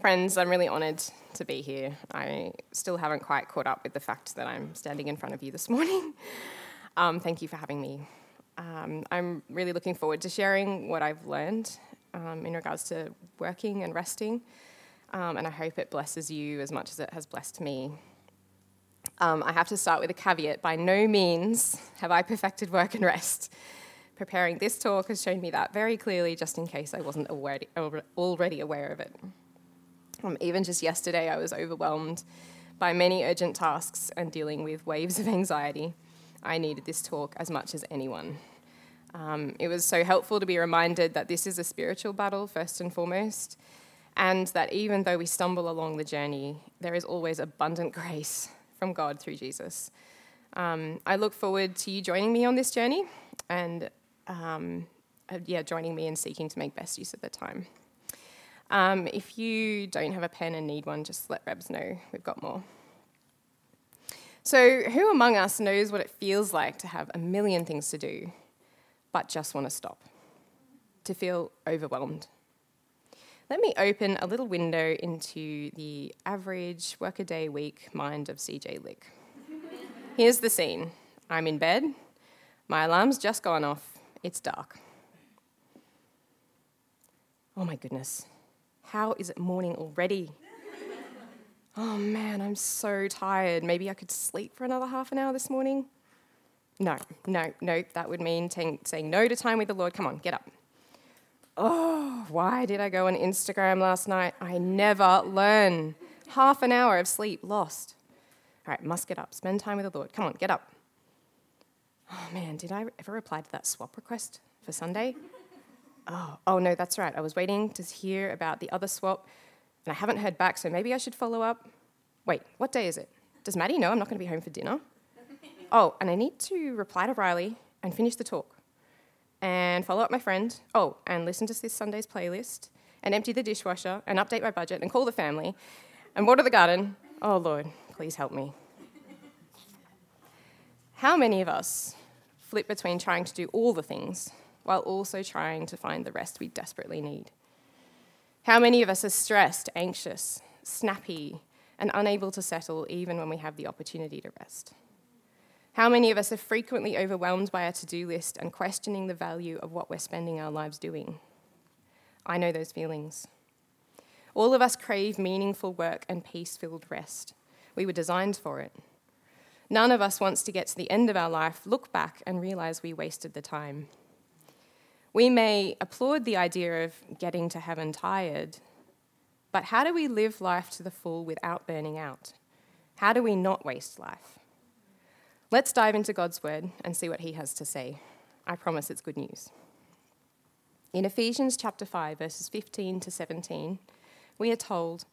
Friends, I'm really honoured to be here. I still haven't quite caught up with the fact that I'm standing in front of you this morning. Um, thank you for having me. Um, I'm really looking forward to sharing what I've learned um, in regards to working and resting, um, and I hope it blesses you as much as it has blessed me. Um, I have to start with a caveat by no means have I perfected work and rest. Preparing this talk has shown me that very clearly, just in case I wasn't already, already aware of it. Um, even just yesterday, I was overwhelmed by many urgent tasks and dealing with waves of anxiety. I needed this talk as much as anyone. Um, it was so helpful to be reminded that this is a spiritual battle, first and foremost, and that even though we stumble along the journey, there is always abundant grace from God through Jesus. Um, I look forward to you joining me on this journey and, um, uh, yeah, joining me in seeking to make best use of the time. Um, if you don't have a pen and need one, just let Rebs know. We've got more. So, who among us knows what it feels like to have a million things to do, but just want to stop? To feel overwhelmed? Let me open a little window into the average workaday week mind of CJ Lick. Here's the scene I'm in bed, my alarm's just gone off, it's dark. Oh my goodness, how is it morning already? Oh man, I'm so tired. Maybe I could sleep for another half an hour this morning? No, no, no, that would mean t- saying no to time with the Lord. Come on, get up. Oh, why did I go on Instagram last night? I never learn. Half an hour of sleep lost. All right, must get up. Spend time with the Lord. Come on, get up. Oh man, did I ever reply to that swap request for Sunday? Oh, oh no, that's right. I was waiting to hear about the other swap, and I haven't heard back, so maybe I should follow up. Wait, what day is it? Does Maddie know I'm not going to be home for dinner? Oh, and I need to reply to Riley and finish the talk, and follow up my friend. Oh, and listen to this Sunday's playlist, and empty the dishwasher, and update my budget, and call the family, and water the garden. Oh Lord, please help me. How many of us flip between trying to do all the things while also trying to find the rest we desperately need? How many of us are stressed, anxious, snappy, and unable to settle even when we have the opportunity to rest? How many of us are frequently overwhelmed by our to do list and questioning the value of what we're spending our lives doing? I know those feelings. All of us crave meaningful work and peace filled rest. We were designed for it. None of us wants to get to the end of our life, look back, and realize we wasted the time. We may applaud the idea of getting to heaven tired, but how do we live life to the full without burning out? How do we not waste life? Let's dive into God's word and see what he has to say. I promise it's good news. In Ephesians chapter 5 verses 15 to 17, we are told,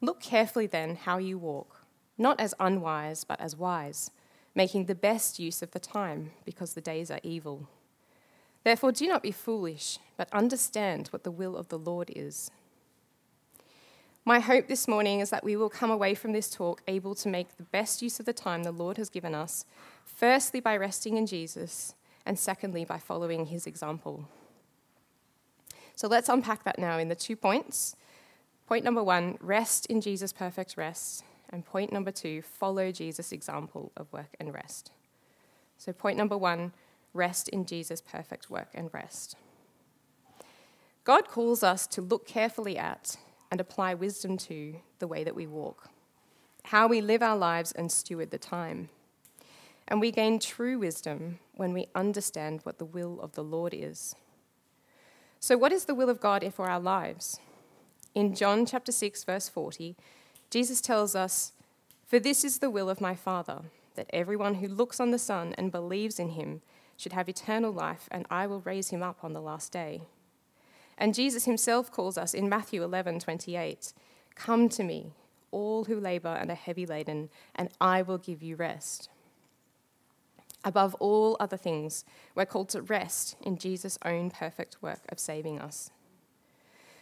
"Look carefully then how you walk, not as unwise but as wise, making the best use of the time because the days are evil." Therefore, do not be foolish, but understand what the will of the Lord is. My hope this morning is that we will come away from this talk able to make the best use of the time the Lord has given us, firstly by resting in Jesus, and secondly by following his example. So let's unpack that now in the two points. Point number one rest in Jesus' perfect rest. And point number two follow Jesus' example of work and rest. So, point number one rest in Jesus' perfect work and rest. God calls us to look carefully at and apply wisdom to the way that we walk, how we live our lives and steward the time. And we gain true wisdom when we understand what the will of the Lord is. So, what is the will of God for our lives? In John chapter 6, verse 40, Jesus tells us, For this is the will of my Father, that everyone who looks on the Son and believes in him should have eternal life, and I will raise him up on the last day. And Jesus himself calls us in Matthew 11 28 Come to me, all who labor and are heavy laden, and I will give you rest. Above all other things, we're called to rest in Jesus' own perfect work of saving us.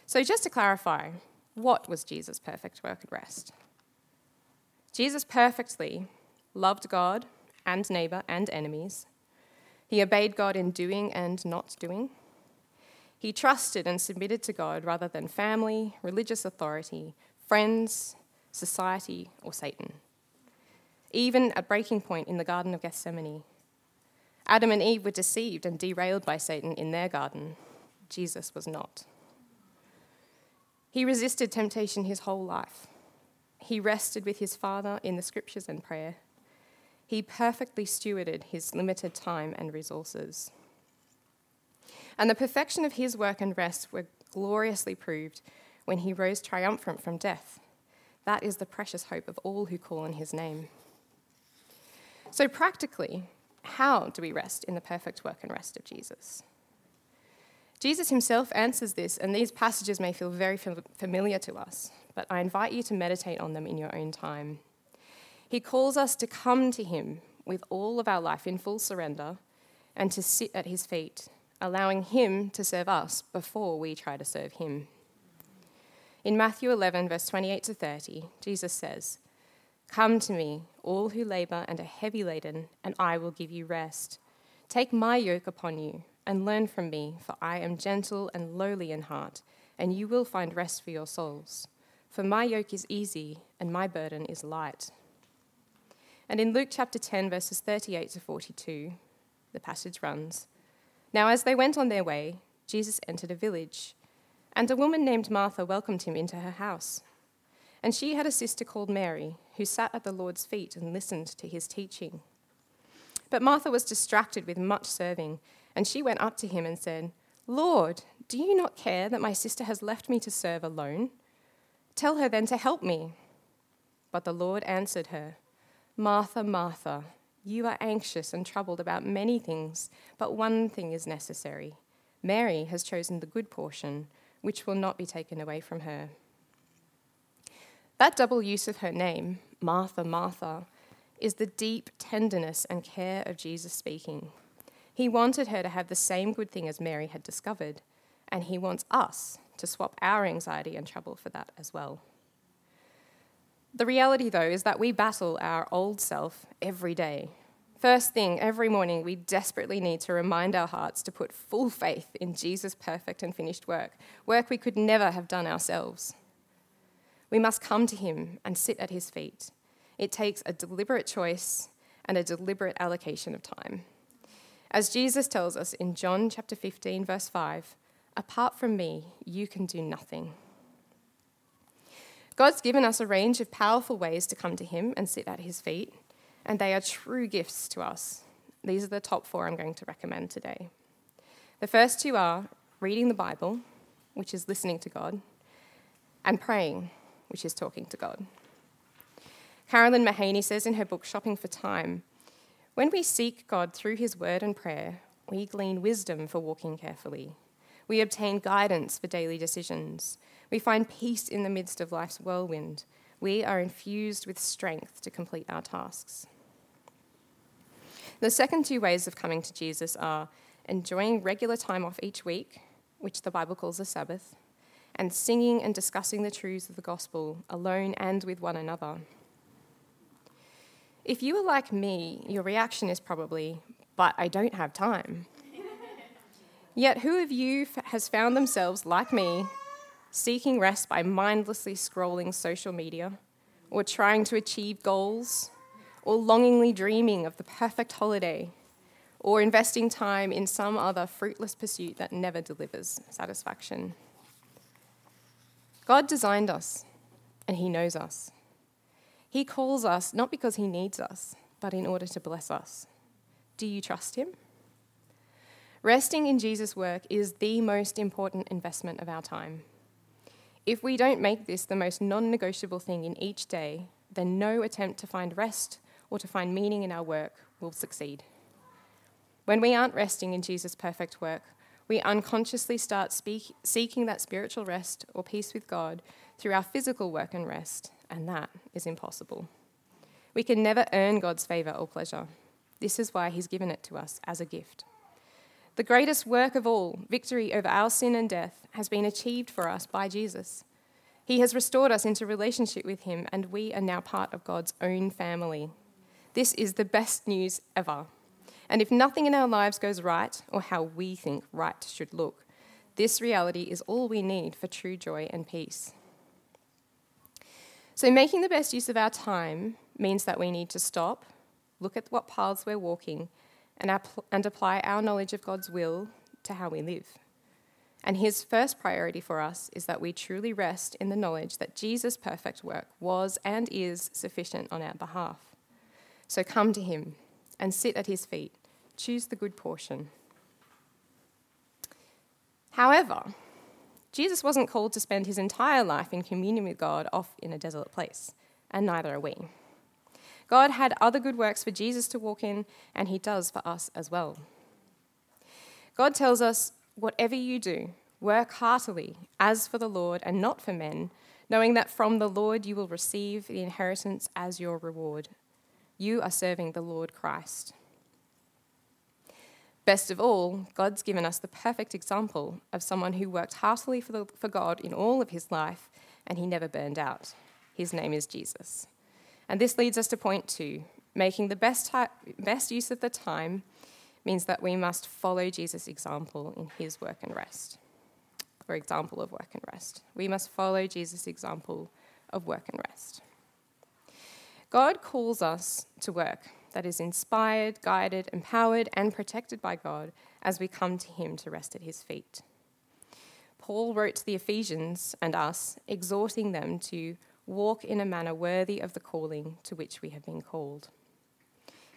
So, just to clarify, what was Jesus' perfect work of rest? Jesus perfectly loved God and neighbor and enemies. He obeyed God in doing and not doing. He trusted and submitted to God rather than family, religious authority, friends, society, or Satan. Even at breaking point in the Garden of Gethsemane, Adam and Eve were deceived and derailed by Satan in their garden. Jesus was not. He resisted temptation his whole life. He rested with his Father in the scriptures and prayer. He perfectly stewarded his limited time and resources. And the perfection of his work and rest were gloriously proved when he rose triumphant from death. That is the precious hope of all who call on his name. So, practically, how do we rest in the perfect work and rest of Jesus? Jesus himself answers this, and these passages may feel very familiar to us, but I invite you to meditate on them in your own time. He calls us to come to him with all of our life in full surrender and to sit at his feet allowing Him to serve us before we try to serve Him. In Matthew 11, verse 28 to 30, Jesus says, Come to me, all who labor and are heavy laden, and I will give you rest. Take my yoke upon you and learn from me, for I am gentle and lowly in heart, and you will find rest for your souls. For my yoke is easy and my burden is light. And in Luke chapter 10, verses 38 to 42, the passage runs now, as they went on their way, Jesus entered a village, and a woman named Martha welcomed him into her house. And she had a sister called Mary, who sat at the Lord's feet and listened to his teaching. But Martha was distracted with much serving, and she went up to him and said, Lord, do you not care that my sister has left me to serve alone? Tell her then to help me. But the Lord answered her, Martha, Martha, you are anxious and troubled about many things, but one thing is necessary. Mary has chosen the good portion, which will not be taken away from her. That double use of her name, Martha, Martha, is the deep tenderness and care of Jesus speaking. He wanted her to have the same good thing as Mary had discovered, and he wants us to swap our anxiety and trouble for that as well. The reality, though, is that we battle our old self every day. First thing, every morning, we desperately need to remind our hearts to put full faith in Jesus' perfect and finished work, work we could never have done ourselves. We must come to Him and sit at His feet. It takes a deliberate choice and a deliberate allocation of time. As Jesus tells us in John chapter 15, verse 5, apart from me, you can do nothing. God's given us a range of powerful ways to come to Him and sit at His feet, and they are true gifts to us. These are the top four I'm going to recommend today. The first two are reading the Bible, which is listening to God, and praying, which is talking to God. Carolyn Mahaney says in her book Shopping for Time When we seek God through His word and prayer, we glean wisdom for walking carefully. We obtain guidance for daily decisions. We find peace in the midst of life's whirlwind. We are infused with strength to complete our tasks. The second two ways of coming to Jesus are enjoying regular time off each week, which the Bible calls a Sabbath, and singing and discussing the truths of the gospel alone and with one another. If you are like me, your reaction is probably, but I don't have time. Yet, who of you has found themselves, like me, seeking rest by mindlessly scrolling social media, or trying to achieve goals, or longingly dreaming of the perfect holiday, or investing time in some other fruitless pursuit that never delivers satisfaction? God designed us, and He knows us. He calls us not because He needs us, but in order to bless us. Do you trust Him? Resting in Jesus' work is the most important investment of our time. If we don't make this the most non negotiable thing in each day, then no attempt to find rest or to find meaning in our work will succeed. When we aren't resting in Jesus' perfect work, we unconsciously start speak, seeking that spiritual rest or peace with God through our physical work and rest, and that is impossible. We can never earn God's favour or pleasure. This is why He's given it to us as a gift. The greatest work of all, victory over our sin and death, has been achieved for us by Jesus. He has restored us into relationship with Him, and we are now part of God's own family. This is the best news ever. And if nothing in our lives goes right, or how we think right should look, This reality is all we need for true joy and peace. So, making the best use of our time means that we need to stop, look at what paths we're walking, and, app- and apply our knowledge of God's will to how we live. And his first priority for us is that we truly rest in the knowledge that Jesus' perfect work was and is sufficient on our behalf. So come to him and sit at his feet. Choose the good portion. However, Jesus wasn't called to spend his entire life in communion with God off in a desolate place, and neither are we. God had other good works for Jesus to walk in, and he does for us as well. God tells us, Whatever you do, work heartily, as for the Lord and not for men, knowing that from the Lord you will receive the inheritance as your reward. You are serving the Lord Christ. Best of all, God's given us the perfect example of someone who worked heartily for, the, for God in all of his life and he never burned out. His name is Jesus. And this leads us to point two making the best, best use of the time means that we must follow Jesus' example in his work and rest, or example of work and rest. We must follow Jesus' example of work and rest. God calls us to work that is inspired, guided, empowered, and protected by God as we come to him to rest at his feet. Paul wrote to the Ephesians and us, exhorting them to walk in a manner worthy of the calling to which we have been called.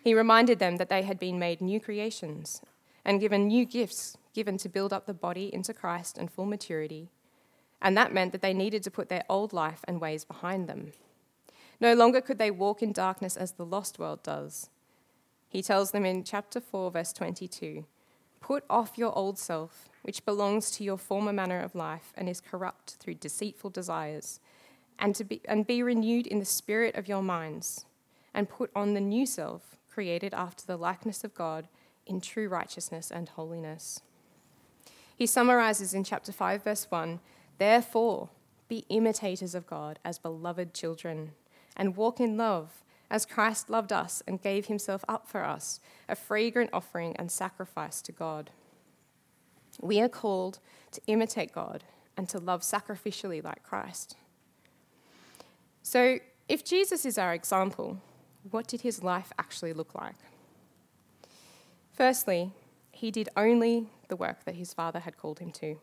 He reminded them that they had been made new creations and given new gifts given to build up the body into Christ and full maturity. And that meant that they needed to put their old life and ways behind them. No longer could they walk in darkness as the lost world does. He tells them in chapter 4, verse 22 Put off your old self, which belongs to your former manner of life and is corrupt through deceitful desires, and, to be, and be renewed in the spirit of your minds, and put on the new self created after the likeness of God in true righteousness and holiness. He summarizes in chapter 5, verse 1 Therefore, be imitators of God as beloved children, and walk in love, as Christ loved us and gave himself up for us, a fragrant offering and sacrifice to God. We are called to imitate God and to love sacrificially like Christ. So, if Jesus is our example, what did his life actually look like? Firstly, he did only the work that his father had called him to.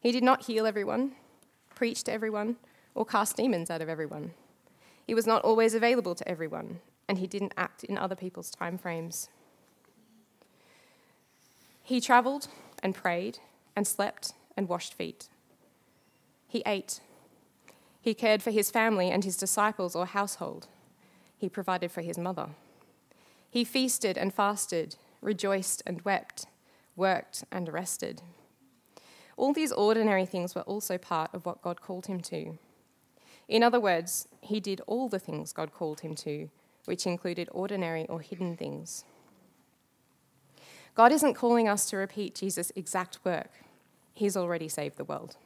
He did not heal everyone, preach to everyone, or cast demons out of everyone. He was not always available to everyone, and he didn't act in other people's time frames. He travelled and prayed and slept and washed feet. He ate. He cared for his family and his disciples or household he provided for his mother. He feasted and fasted, rejoiced and wept, worked and rested. All these ordinary things were also part of what God called him to. In other words, he did all the things God called him to, which included ordinary or hidden things. God isn't calling us to repeat Jesus' exact work, He's already saved the world.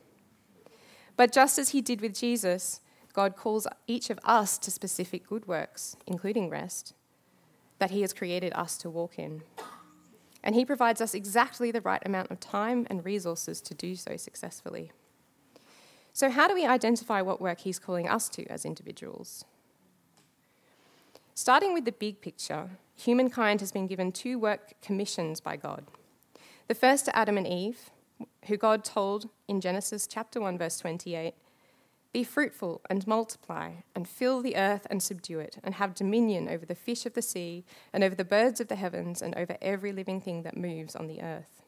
But just as He did with Jesus, God calls each of us to specific good works, including rest, that He has created us to walk in. And He provides us exactly the right amount of time and resources to do so successfully. So, how do we identify what work He's calling us to as individuals? Starting with the big picture, humankind has been given two work commissions by God. The first to Adam and Eve, who God told in Genesis chapter 1, verse 28 be fruitful and multiply, and fill the earth and subdue it, and have dominion over the fish of the sea, and over the birds of the heavens, and over every living thing that moves on the earth.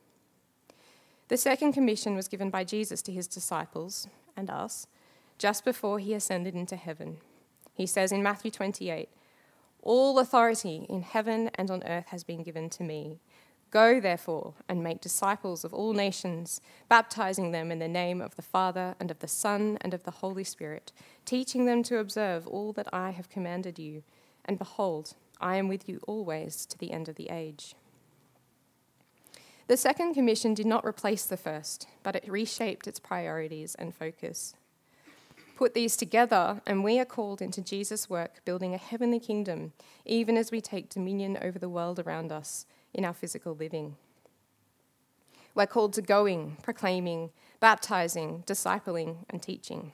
The second commission was given by Jesus to his disciples and us just before he ascended into heaven. He says in Matthew 28 All authority in heaven and on earth has been given to me. Go, therefore, and make disciples of all nations, baptizing them in the name of the Father, and of the Son, and of the Holy Spirit, teaching them to observe all that I have commanded you. And behold, I am with you always to the end of the age. The second commission did not replace the first, but it reshaped its priorities and focus. Put these together, and we are called into Jesus' work, building a heavenly kingdom, even as we take dominion over the world around us in our physical living. We're called to going, proclaiming, baptizing, discipling, and teaching,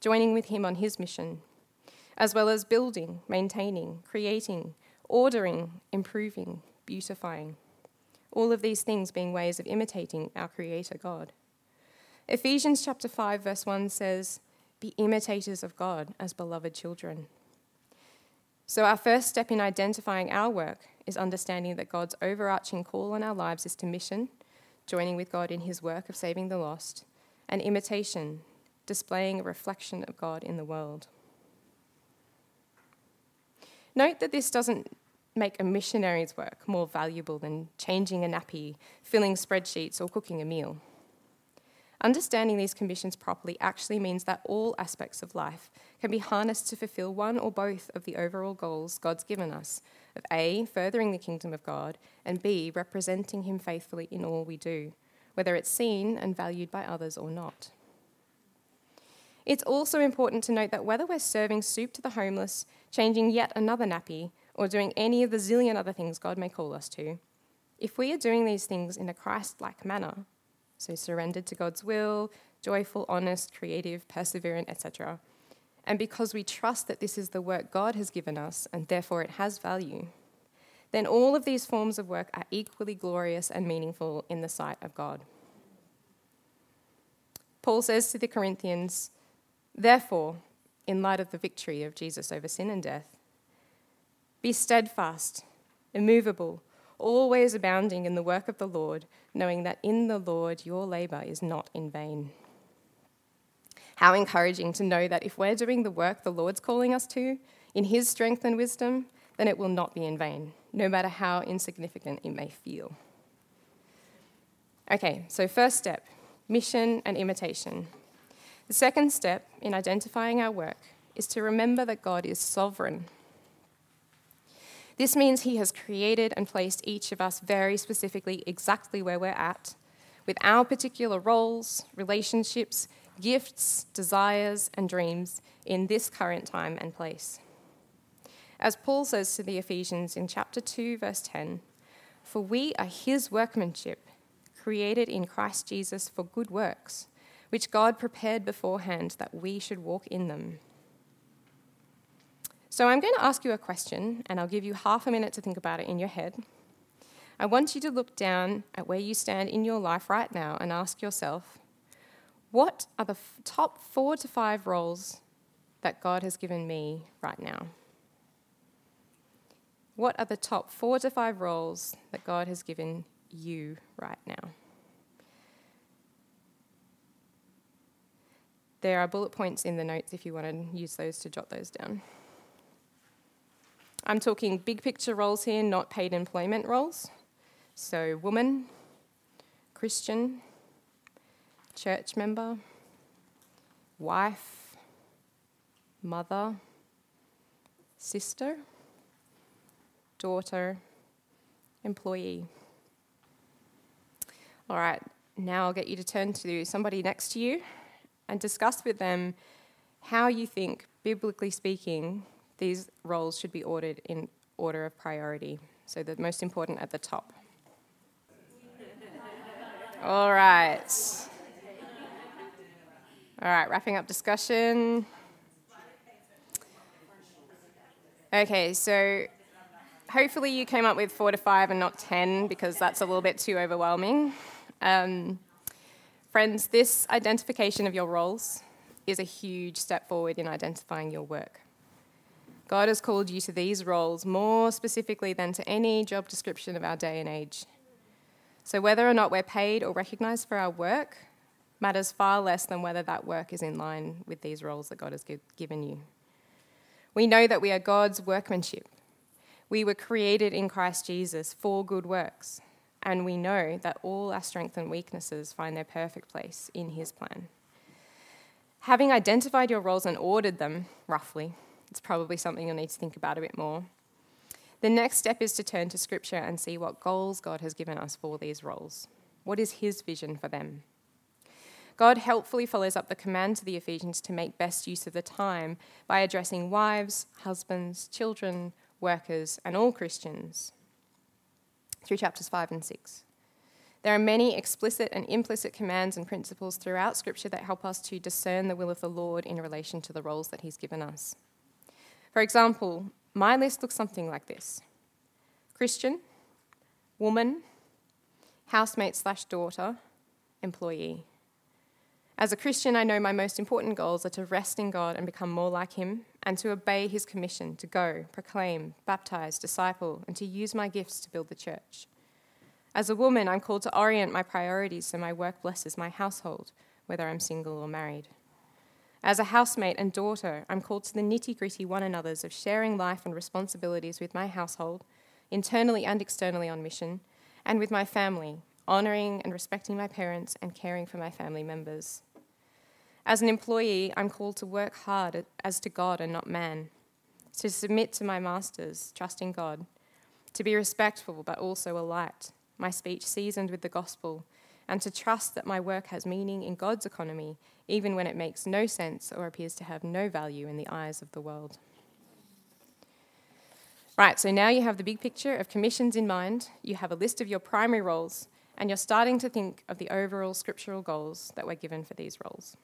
joining with Him on His mission, as well as building, maintaining, creating, ordering, improving, beautifying. All of these things being ways of imitating our Creator God. Ephesians chapter 5, verse 1 says, Be imitators of God as beloved children. So, our first step in identifying our work is understanding that God's overarching call on our lives is to mission, joining with God in his work of saving the lost, and imitation, displaying a reflection of God in the world. Note that this doesn't make a missionary's work more valuable than changing a nappy, filling spreadsheets, or cooking a meal. Understanding these conditions properly actually means that all aspects of life can be harnessed to fulfill one or both of the overall goals God's given us of A, furthering the kingdom of God, and B, representing Him faithfully in all we do, whether it's seen and valued by others or not. It's also important to note that whether we're serving soup to the homeless, changing yet another nappy, or doing any of the zillion other things God may call us to, if we are doing these things in a Christ like manner, so surrendered to God's will, joyful, honest, creative, perseverant, etc. And because we trust that this is the work God has given us and therefore it has value, then all of these forms of work are equally glorious and meaningful in the sight of God. Paul says to the Corinthians, Therefore, in light of the victory of Jesus over sin and death, be steadfast, immovable, always abounding in the work of the Lord, knowing that in the Lord your labor is not in vain. How encouraging to know that if we're doing the work the Lord's calling us to, in His strength and wisdom, then it will not be in vain, no matter how insignificant it may feel. Okay, so first step mission and imitation. The second step in identifying our work is to remember that God is sovereign this means He has created and placed each of us very specifically exactly where we're at, with our particular roles, relationships, gifts, desires, and dreams in this current time and place. As Paul says to the Ephesians in chapter 2, verse 10 For we are His workmanship, created in Christ Jesus for good works, which God prepared beforehand that we should walk in them. So I'm going to ask you a question, and I'll give you half a minute to think about it in your head. I want you to look down at where you stand in your life right now and ask yourself what are the f- top four to five roles that God has given me right now? What are the top four to five roles that God has given you right now? There are bullet points in the notes if you want to use those to jot those down. I'm talking big picture roles here, not paid employment roles. So, woman, Christian, church member, wife, mother, sister, daughter, employee. All right, now I'll get you to turn to somebody next to you and discuss with them how you think, biblically speaking, these roles should be ordered in order of priority, so the most important at the top. All right. All right, wrapping up discussion. Okay, so hopefully you came up with four to five and not ten because that's a little bit too overwhelming. Um, friends, this identification of your roles is a huge step forward in identifying your work. God has called you to these roles more specifically than to any job description of our day and age. So, whether or not we're paid or recognized for our work matters far less than whether that work is in line with these roles that God has given you. We know that we are God's workmanship. We were created in Christ Jesus for good works, and we know that all our strengths and weaknesses find their perfect place in His plan. Having identified your roles and ordered them, roughly, it's probably something you'll need to think about a bit more. The next step is to turn to Scripture and see what goals God has given us for these roles. What is His vision for them? God helpfully follows up the command to the Ephesians to make best use of the time by addressing wives, husbands, children, workers, and all Christians through chapters 5 and 6. There are many explicit and implicit commands and principles throughout Scripture that help us to discern the will of the Lord in relation to the roles that He's given us. For example, my list looks something like this Christian, woman, housemate slash daughter, employee. As a Christian, I know my most important goals are to rest in God and become more like Him, and to obey His commission to go, proclaim, baptize, disciple, and to use my gifts to build the church. As a woman, I'm called to orient my priorities so my work blesses my household, whether I'm single or married. As a housemate and daughter, I'm called to the nitty gritty one another's of sharing life and responsibilities with my household, internally and externally on mission, and with my family, honouring and respecting my parents and caring for my family members. As an employee, I'm called to work hard as to God and not man, to submit to my masters, trusting God, to be respectful but also a light, my speech seasoned with the gospel, and to trust that my work has meaning in God's economy, even when it makes no sense or appears to have no value in the eyes of the world. Right, so now you have the big picture of commissions in mind, you have a list of your primary roles, and you're starting to think of the overall scriptural goals that were given for these roles.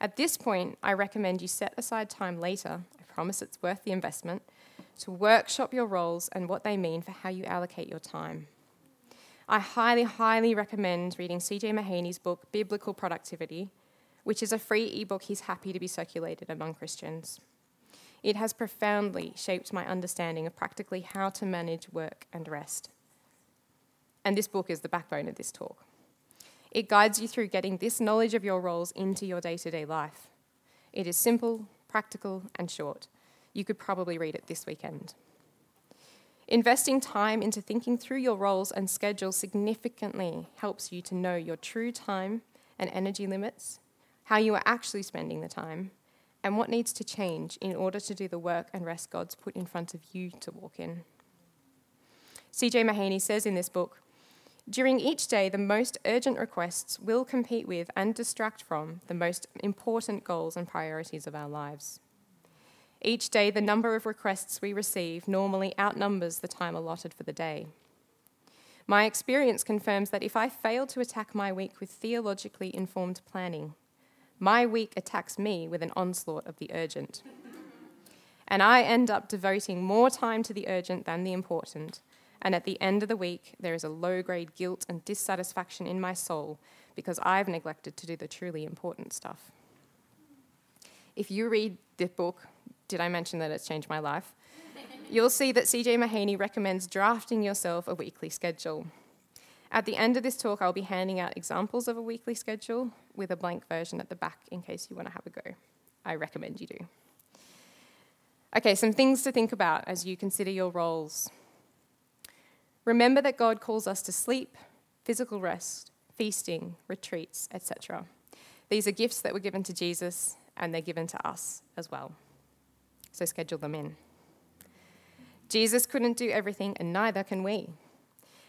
At this point, I recommend you set aside time later, I promise it's worth the investment, to workshop your roles and what they mean for how you allocate your time. I highly, highly recommend reading CJ Mahaney's book, Biblical Productivity, which is a free ebook he's happy to be circulated among Christians. It has profoundly shaped my understanding of practically how to manage work and rest. And this book is the backbone of this talk. It guides you through getting this knowledge of your roles into your day to day life. It is simple, practical, and short. You could probably read it this weekend. Investing time into thinking through your roles and schedule significantly helps you to know your true time and energy limits, how you are actually spending the time, and what needs to change in order to do the work and rest God's put in front of you to walk in. C.J. Mahaney says in this book During each day, the most urgent requests will compete with and distract from the most important goals and priorities of our lives. Each day, the number of requests we receive normally outnumbers the time allotted for the day. My experience confirms that if I fail to attack my week with theologically informed planning, my week attacks me with an onslaught of the urgent. And I end up devoting more time to the urgent than the important. And at the end of the week, there is a low grade guilt and dissatisfaction in my soul because I've neglected to do the truly important stuff. If you read this book, did I mention that it's changed my life? You'll see that CJ Mahaney recommends drafting yourself a weekly schedule. At the end of this talk, I'll be handing out examples of a weekly schedule with a blank version at the back in case you want to have a go. I recommend you do. Okay, some things to think about as you consider your roles. Remember that God calls us to sleep, physical rest, feasting, retreats, etc. These are gifts that were given to Jesus and they're given to us as well so schedule them in. Jesus couldn't do everything, and neither can we.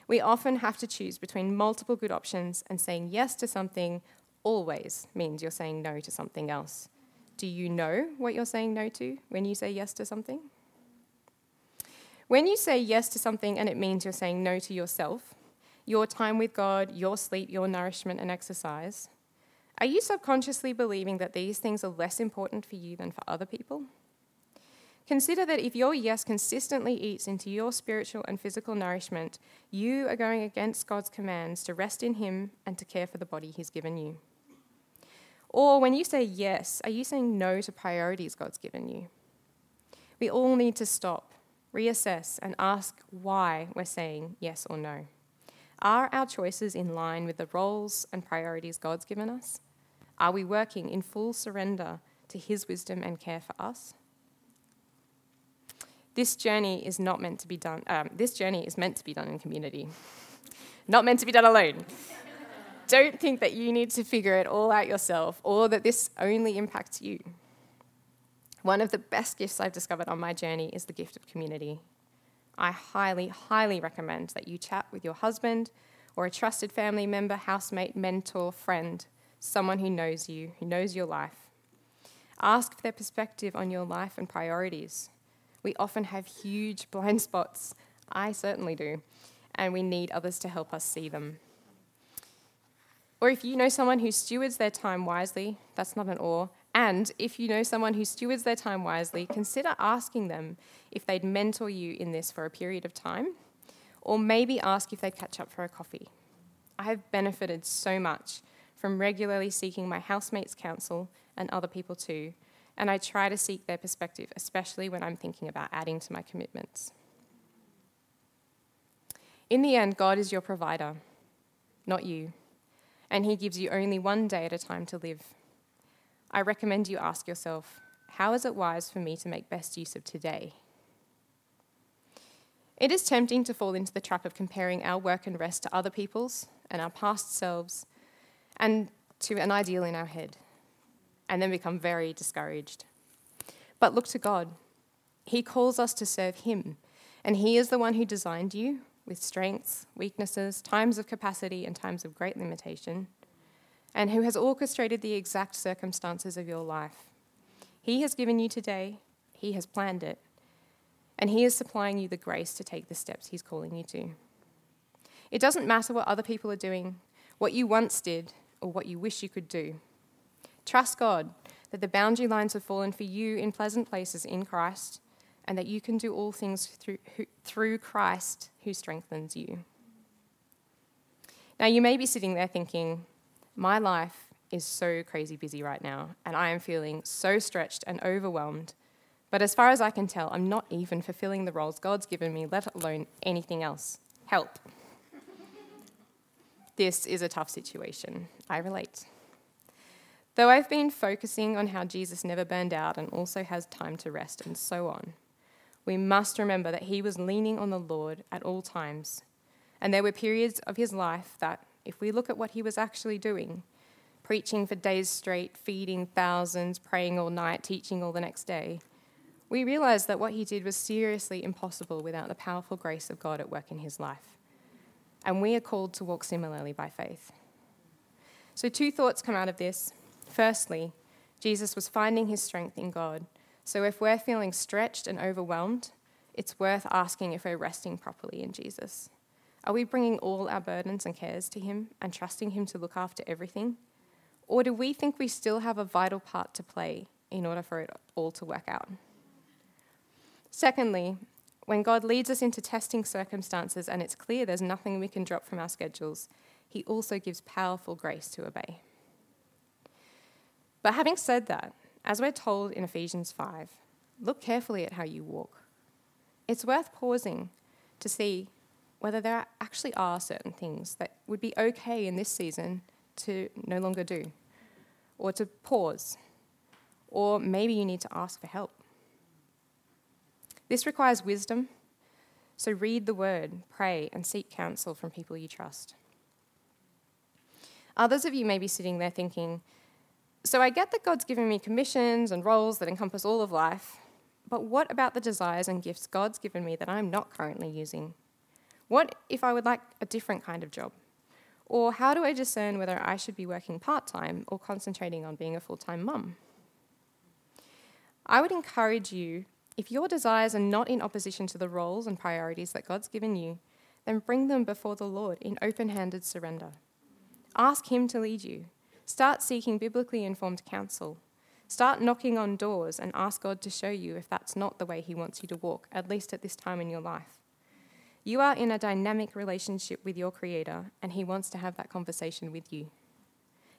We often have to choose between multiple good options, and saying yes to something always means you're saying no to something else. Do you know what you're saying no to when you say yes to something? When you say yes to something and it means you're saying no to yourself, your time with God, your sleep, your nourishment, and exercise, are you subconsciously believing that these things are less important for you than for other people? Consider that if your yes consistently eats into your spiritual and physical nourishment, you are going against God's commands to rest in Him and to care for the body He's given you. Or when you say yes, are you saying no to priorities God's given you? We all need to stop, reassess, and ask why we're saying yes or no. Are our choices in line with the roles and priorities God's given us? Are we working in full surrender to His wisdom and care for us? This journey is not meant to be done, um, this journey is meant to be done in community, not meant to be done alone. Don't think that you need to figure it all out yourself or that this only impacts you. One of the best gifts I've discovered on my journey is the gift of community. I highly, highly recommend that you chat with your husband or a trusted family member, housemate, mentor, friend, someone who knows you, who knows your life. Ask for their perspective on your life and priorities. We often have huge blind spots. I certainly do. And we need others to help us see them. Or if you know someone who stewards their time wisely, that's not an or. And if you know someone who stewards their time wisely, consider asking them if they'd mentor you in this for a period of time, or maybe ask if they'd catch up for a coffee. I have benefited so much from regularly seeking my housemates' counsel and other people too, and I try to seek their perspective, especially when I'm thinking about adding to my commitments. In the end, God is your provider, not you, and He gives you only one day at a time to live. I recommend you ask yourself, how is it wise for me to make best use of today? It is tempting to fall into the trap of comparing our work and rest to other people's and our past selves and to an ideal in our head, and then become very discouraged. But look to God. He calls us to serve Him, and He is the one who designed you with strengths, weaknesses, times of capacity, and times of great limitation, and who has orchestrated the exact circumstances of your life. He has given you today, He has planned it, and He is supplying you the grace to take the steps He's calling you to. It doesn't matter what other people are doing, what you once did, or what you wish you could do. Trust God that the boundary lines have fallen for you in pleasant places in Christ and that you can do all things through, through Christ who strengthens you. Now, you may be sitting there thinking, my life is so crazy busy right now, and I am feeling so stretched and overwhelmed. But as far as I can tell, I'm not even fulfilling the roles God's given me, let alone anything else. Help. this is a tough situation. I relate. Though I've been focusing on how Jesus never burned out and also has time to rest and so on, we must remember that he was leaning on the Lord at all times. And there were periods of his life that, if we look at what he was actually doing, preaching for days straight, feeding thousands, praying all night, teaching all the next day, we realize that what he did was seriously impossible without the powerful grace of God at work in his life. And we are called to walk similarly by faith. So, two thoughts come out of this. Firstly, Jesus was finding his strength in God so if we're feeling stretched and overwhelmed, it's worth asking if we're resting properly in Jesus. Are we bringing all our burdens and cares to Him and trusting Him to look after everything? Or do we think we still have a vital part to play in order for it all to work out? Secondly, when God leads us into testing circumstances and it's clear there's nothing we can drop from our schedules, He also gives powerful grace to obey. But having said that, as we're told in Ephesians 5, look carefully at how you walk. It's worth pausing to see whether there actually are certain things that would be okay in this season to no longer do, or to pause, or maybe you need to ask for help. This requires wisdom, so read the word, pray, and seek counsel from people you trust. Others of you may be sitting there thinking, so I get that God's given me commissions and roles that encompass all of life, but what about the desires and gifts God's given me that I'm not currently using? What if I would like a different kind of job? Or how do I discern whether I should be working part time or concentrating on being a full time mum? I would encourage you, if your desires are not in opposition to the roles and priorities that God's given you, then bring them before the Lord in open handed surrender. Ask Him to lead you. Start seeking biblically informed counsel. Start knocking on doors and ask God to show you if that's not the way He wants you to walk, at least at this time in your life. You are in a dynamic relationship with your Creator, and He wants to have that conversation with you.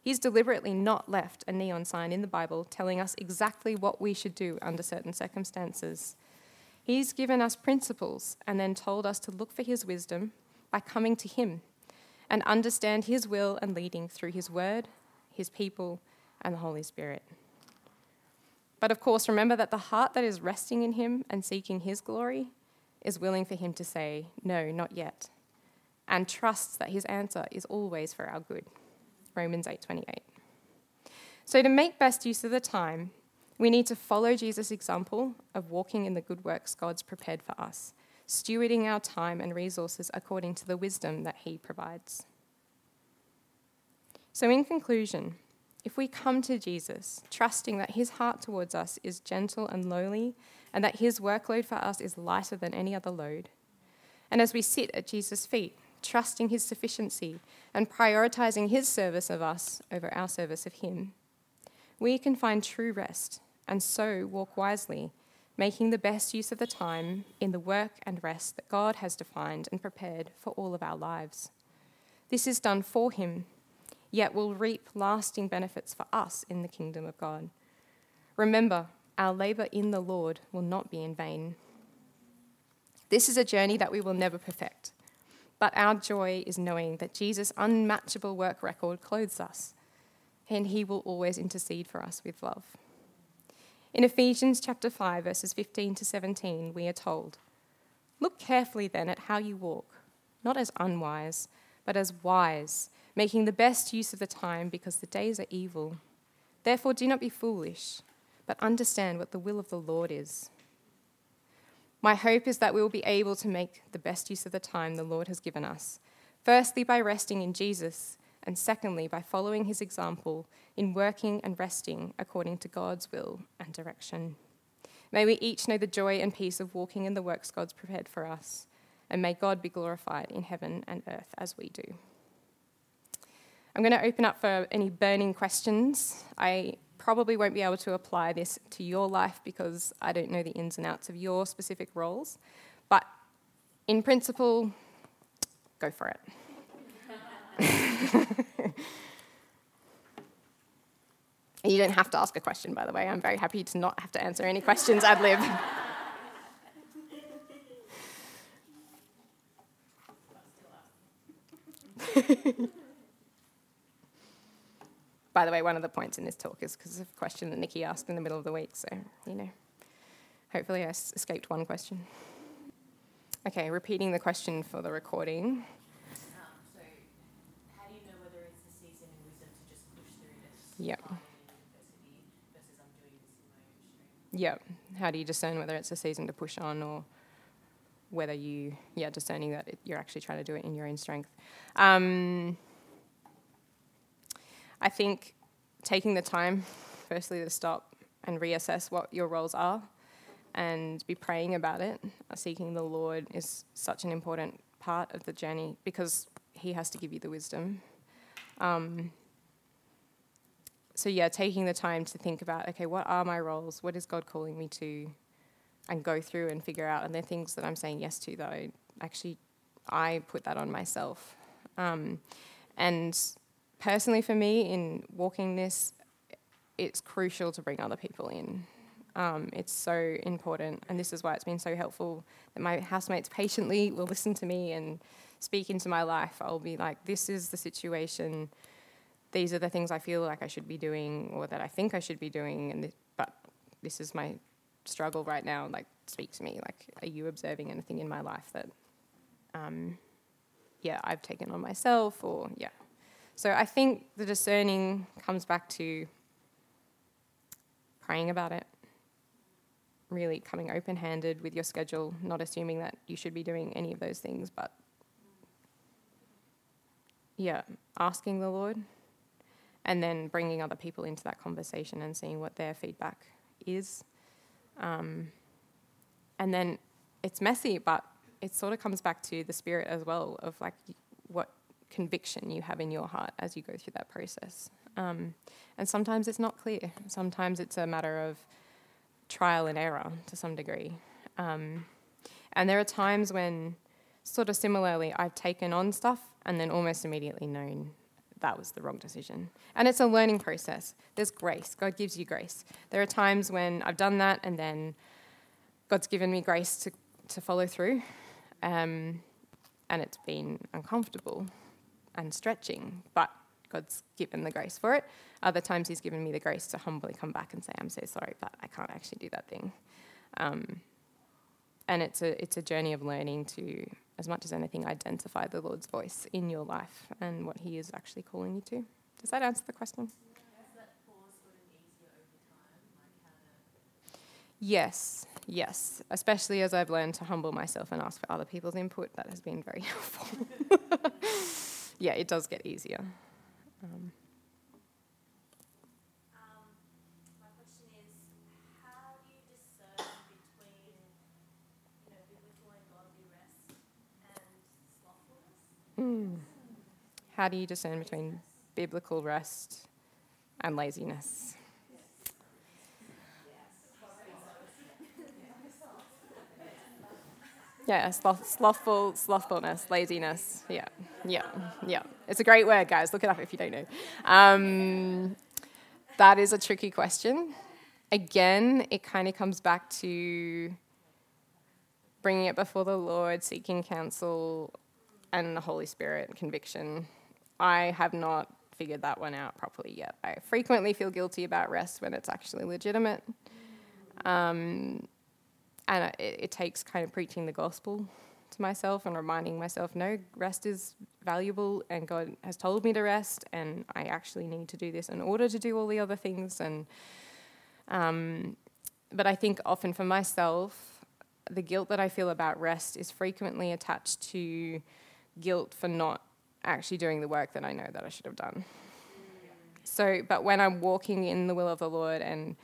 He's deliberately not left a neon sign in the Bible telling us exactly what we should do under certain circumstances. He's given us principles and then told us to look for His wisdom by coming to Him and understand His will and leading through His Word his people, and the Holy Spirit. But of course, remember that the heart that is resting in him and seeking his glory is willing for him to say, No, not yet, and trusts that his answer is always for our good. Romans 8:28. So to make best use of the time, we need to follow Jesus' example of walking in the good works God's prepared for us, stewarding our time and resources according to the wisdom that he provides. So, in conclusion, if we come to Jesus, trusting that his heart towards us is gentle and lowly, and that his workload for us is lighter than any other load, and as we sit at Jesus' feet, trusting His sufficiency, and prioritizing His service of us over our service of Him, we can find true rest and so walk wisely, making the best use of the time in the work and rest that God has defined and prepared for all of our lives. This is done for Him, yet will reap lasting benefits for us in the kingdom of God. Remember, our labour in the Lord will not be in vain. This is a journey that we will never perfect, but our joy is knowing that Jesus' unmatchable work record clothes us, and he will always intercede for us with love. In Ephesians chapter 5 verses 15 to 17, we are told, "Look carefully then at how you walk, not as unwise, but as wise, making the best use of the time because the days are evil. Therefore do not be foolish, but understand what the will of the Lord is. My hope is that we will be able to make the best use of the time the Lord has given us, firstly by resting in Jesus, and secondly by following his example in working and resting according to God's will and direction. May we each know the joy and peace of walking in the works God's prepared for us, and may God be glorified in heaven and earth as we do. I'm going to open up for any burning questions. I probably won't be able to apply this to your life because I don't know the ins and outs of your specific roles. But in principle, go for it. you don't have to ask a question, by the way. I'm very happy to not have to answer any questions ad lib. By the way, one of the points in this talk is because of a question that Nikki asked in the middle of the week, so, you know, hopefully I escaped one question. Okay, repeating the question for the recording. Um, so, how do you know whether it's the season in wisdom to just push through this Yep. time and adversity versus I'm doing this in my own? Yep. How do you discern whether it's a season to push on or whether you, yeah, discerning that it, you're actually trying to do it in your own strength? Um, I think taking the time, firstly, to stop and reassess what your roles are and be praying about it, seeking the Lord is such an important part of the journey because He has to give you the wisdom. Um, so, yeah, taking the time to think about okay, what are my roles? What is God calling me to? And go through and figure out, and there things that I'm saying yes to that I actually I put that on myself. Um, and personally for me in walking this it's crucial to bring other people in. Um, it's so important. And this is why it's been so helpful that my housemates patiently will listen to me and speak into my life. I'll be like this is the situation. These are the things i feel like i should be doing or that i think i should be doing. And th- but this is my struggle right now like speak to me like are you observing anything in my life that um, yeah i've taken on myself or yeah so I think the discerning comes back to praying about it, really coming open handed with your schedule, not assuming that you should be doing any of those things, but yeah, asking the Lord and then bringing other people into that conversation and seeing what their feedback is. Um, and then it's messy, but it sort of comes back to the spirit as well of like what conviction you have in your heart as you go through that process. Um, and sometimes it's not clear. Sometimes it's a matter of trial and error to some degree. Um, and there are times when, sort of similarly, I've taken on stuff and then almost immediately known that was the wrong decision. And it's a learning process. There's grace. God gives you grace. There are times when I've done that and then God's given me grace to, to follow through. Um, and it's been uncomfortable and stretching, but God's given the grace for it. Other times He's given me the grace to humbly come back and say, I'm so sorry, but I can't actually do that thing. Um, and it's a, it's a journey of learning to, as much as anything, identify the Lord's voice in your life and what He is actually calling you to. Does that answer the question? Yes, yes. Especially as I've learned to humble myself and ask for other people's input, that has been very helpful. yeah, it does get easier. Um, my question is, how do you discern between, you know, biblical and godly rest and slothfulness? How do you discern between biblical rest and laziness? Yeah, sloth, slothful, slothfulness, laziness. Yeah, yeah, yeah. It's a great word, guys. Look it up if you don't know. Um, that is a tricky question. Again, it kind of comes back to bringing it before the Lord, seeking counsel, and the Holy Spirit conviction. I have not figured that one out properly yet. I frequently feel guilty about rest when it's actually legitimate. Um, and it, it takes kind of preaching the gospel to myself and reminding myself no, rest is valuable and God has told me to rest and I actually need to do this in order to do all the other things. And um, but I think often for myself, the guilt that I feel about rest is frequently attached to guilt for not actually doing the work that I know that I should have done. So, but when I'm walking in the will of the Lord and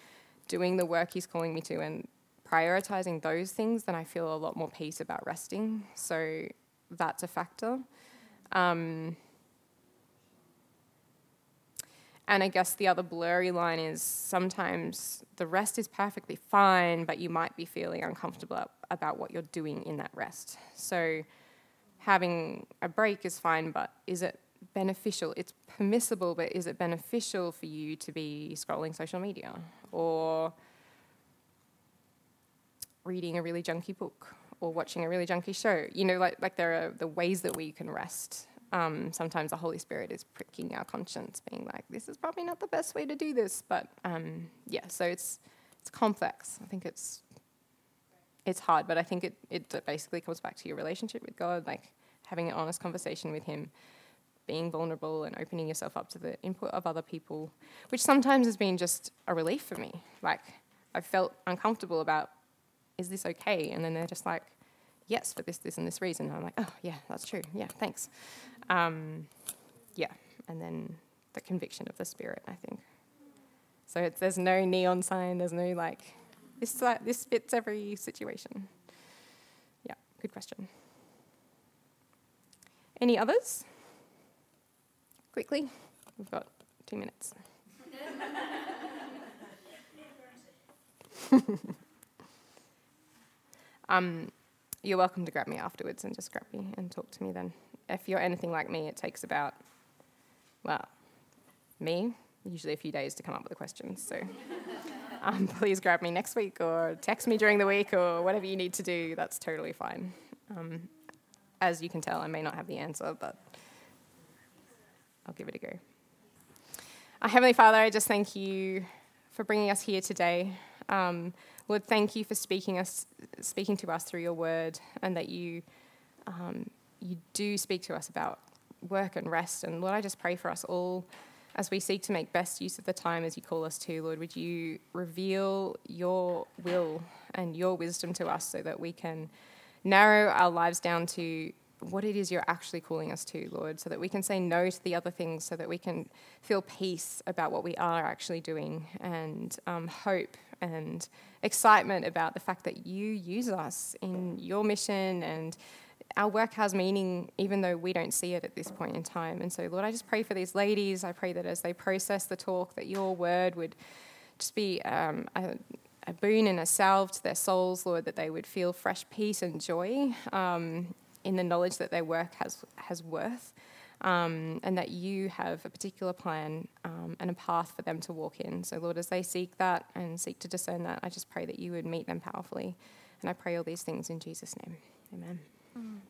doing the work He's calling me to and prioritizing those things, then I feel a lot more peace about resting. So that's a factor. Um, and I guess the other blurry line is sometimes the rest is perfectly fine, but you might be feeling uncomfortable about what you're doing in that rest. So having a break is fine, but is it beneficial? It's permissible, but is it beneficial for you to be scrolling social media or reading a really junky book or watching a really junky show? You know, like, like there are the ways that we can rest. Um, sometimes the Holy Spirit is pricking our conscience, being like, "This is probably not the best way to do this." But um, yeah, so it's it's complex. I think it's it's hard, but I think it, it basically comes back to your relationship with God, like having an honest conversation with Him, being vulnerable and opening yourself up to the input of other people, which sometimes has been just a relief for me. Like, I felt uncomfortable about, is this okay? And then they're just like, yes, for this, this, and this reason. And I'm like, oh, yeah, that's true. Yeah, thanks. Um, yeah, and then the conviction of the Spirit, I think. So there's no neon sign, there's no like, this, like, this fits every situation. Yeah, good question. Any others? Quickly, we've got two minutes. um, you're welcome to grab me afterwards and just grab me and talk to me then. If you're anything like me, it takes about, well, me, usually a few days to come up with the questions. So um, please grab me next week or text me during the week or whatever you need to do. That's totally fine. Um, as you can tell, I may not have the answer, but I'll give it a go. Our Heavenly Father, I just thank you for bringing us here today. Um, Lord, thank you for speaking us, speaking to us through your word, and that you, um, you do speak to us about work and rest. And Lord, I just pray for us all as we seek to make best use of the time as you call us to. Lord, would you reveal your will and your wisdom to us so that we can narrow our lives down to what it is you're actually calling us to, Lord, so that we can say no to the other things, so that we can feel peace about what we are actually doing, and um, hope and excitement about the fact that you use us in your mission and our work has meaning even though we don't see it at this point in time. And so, Lord, I just pray for these ladies. I pray that as they process the talk, that your word would just be um, a, a, boon and a salve to their souls, Lord, that they would feel fresh peace and joy um, in the knowledge that their work has, has worth. Um, and that you have a particular plan um, and a path for them to walk in. So, Lord, as they seek that and seek to discern that, I just pray that you would meet them powerfully. And I pray all these things in Jesus' name. Amen. Mm.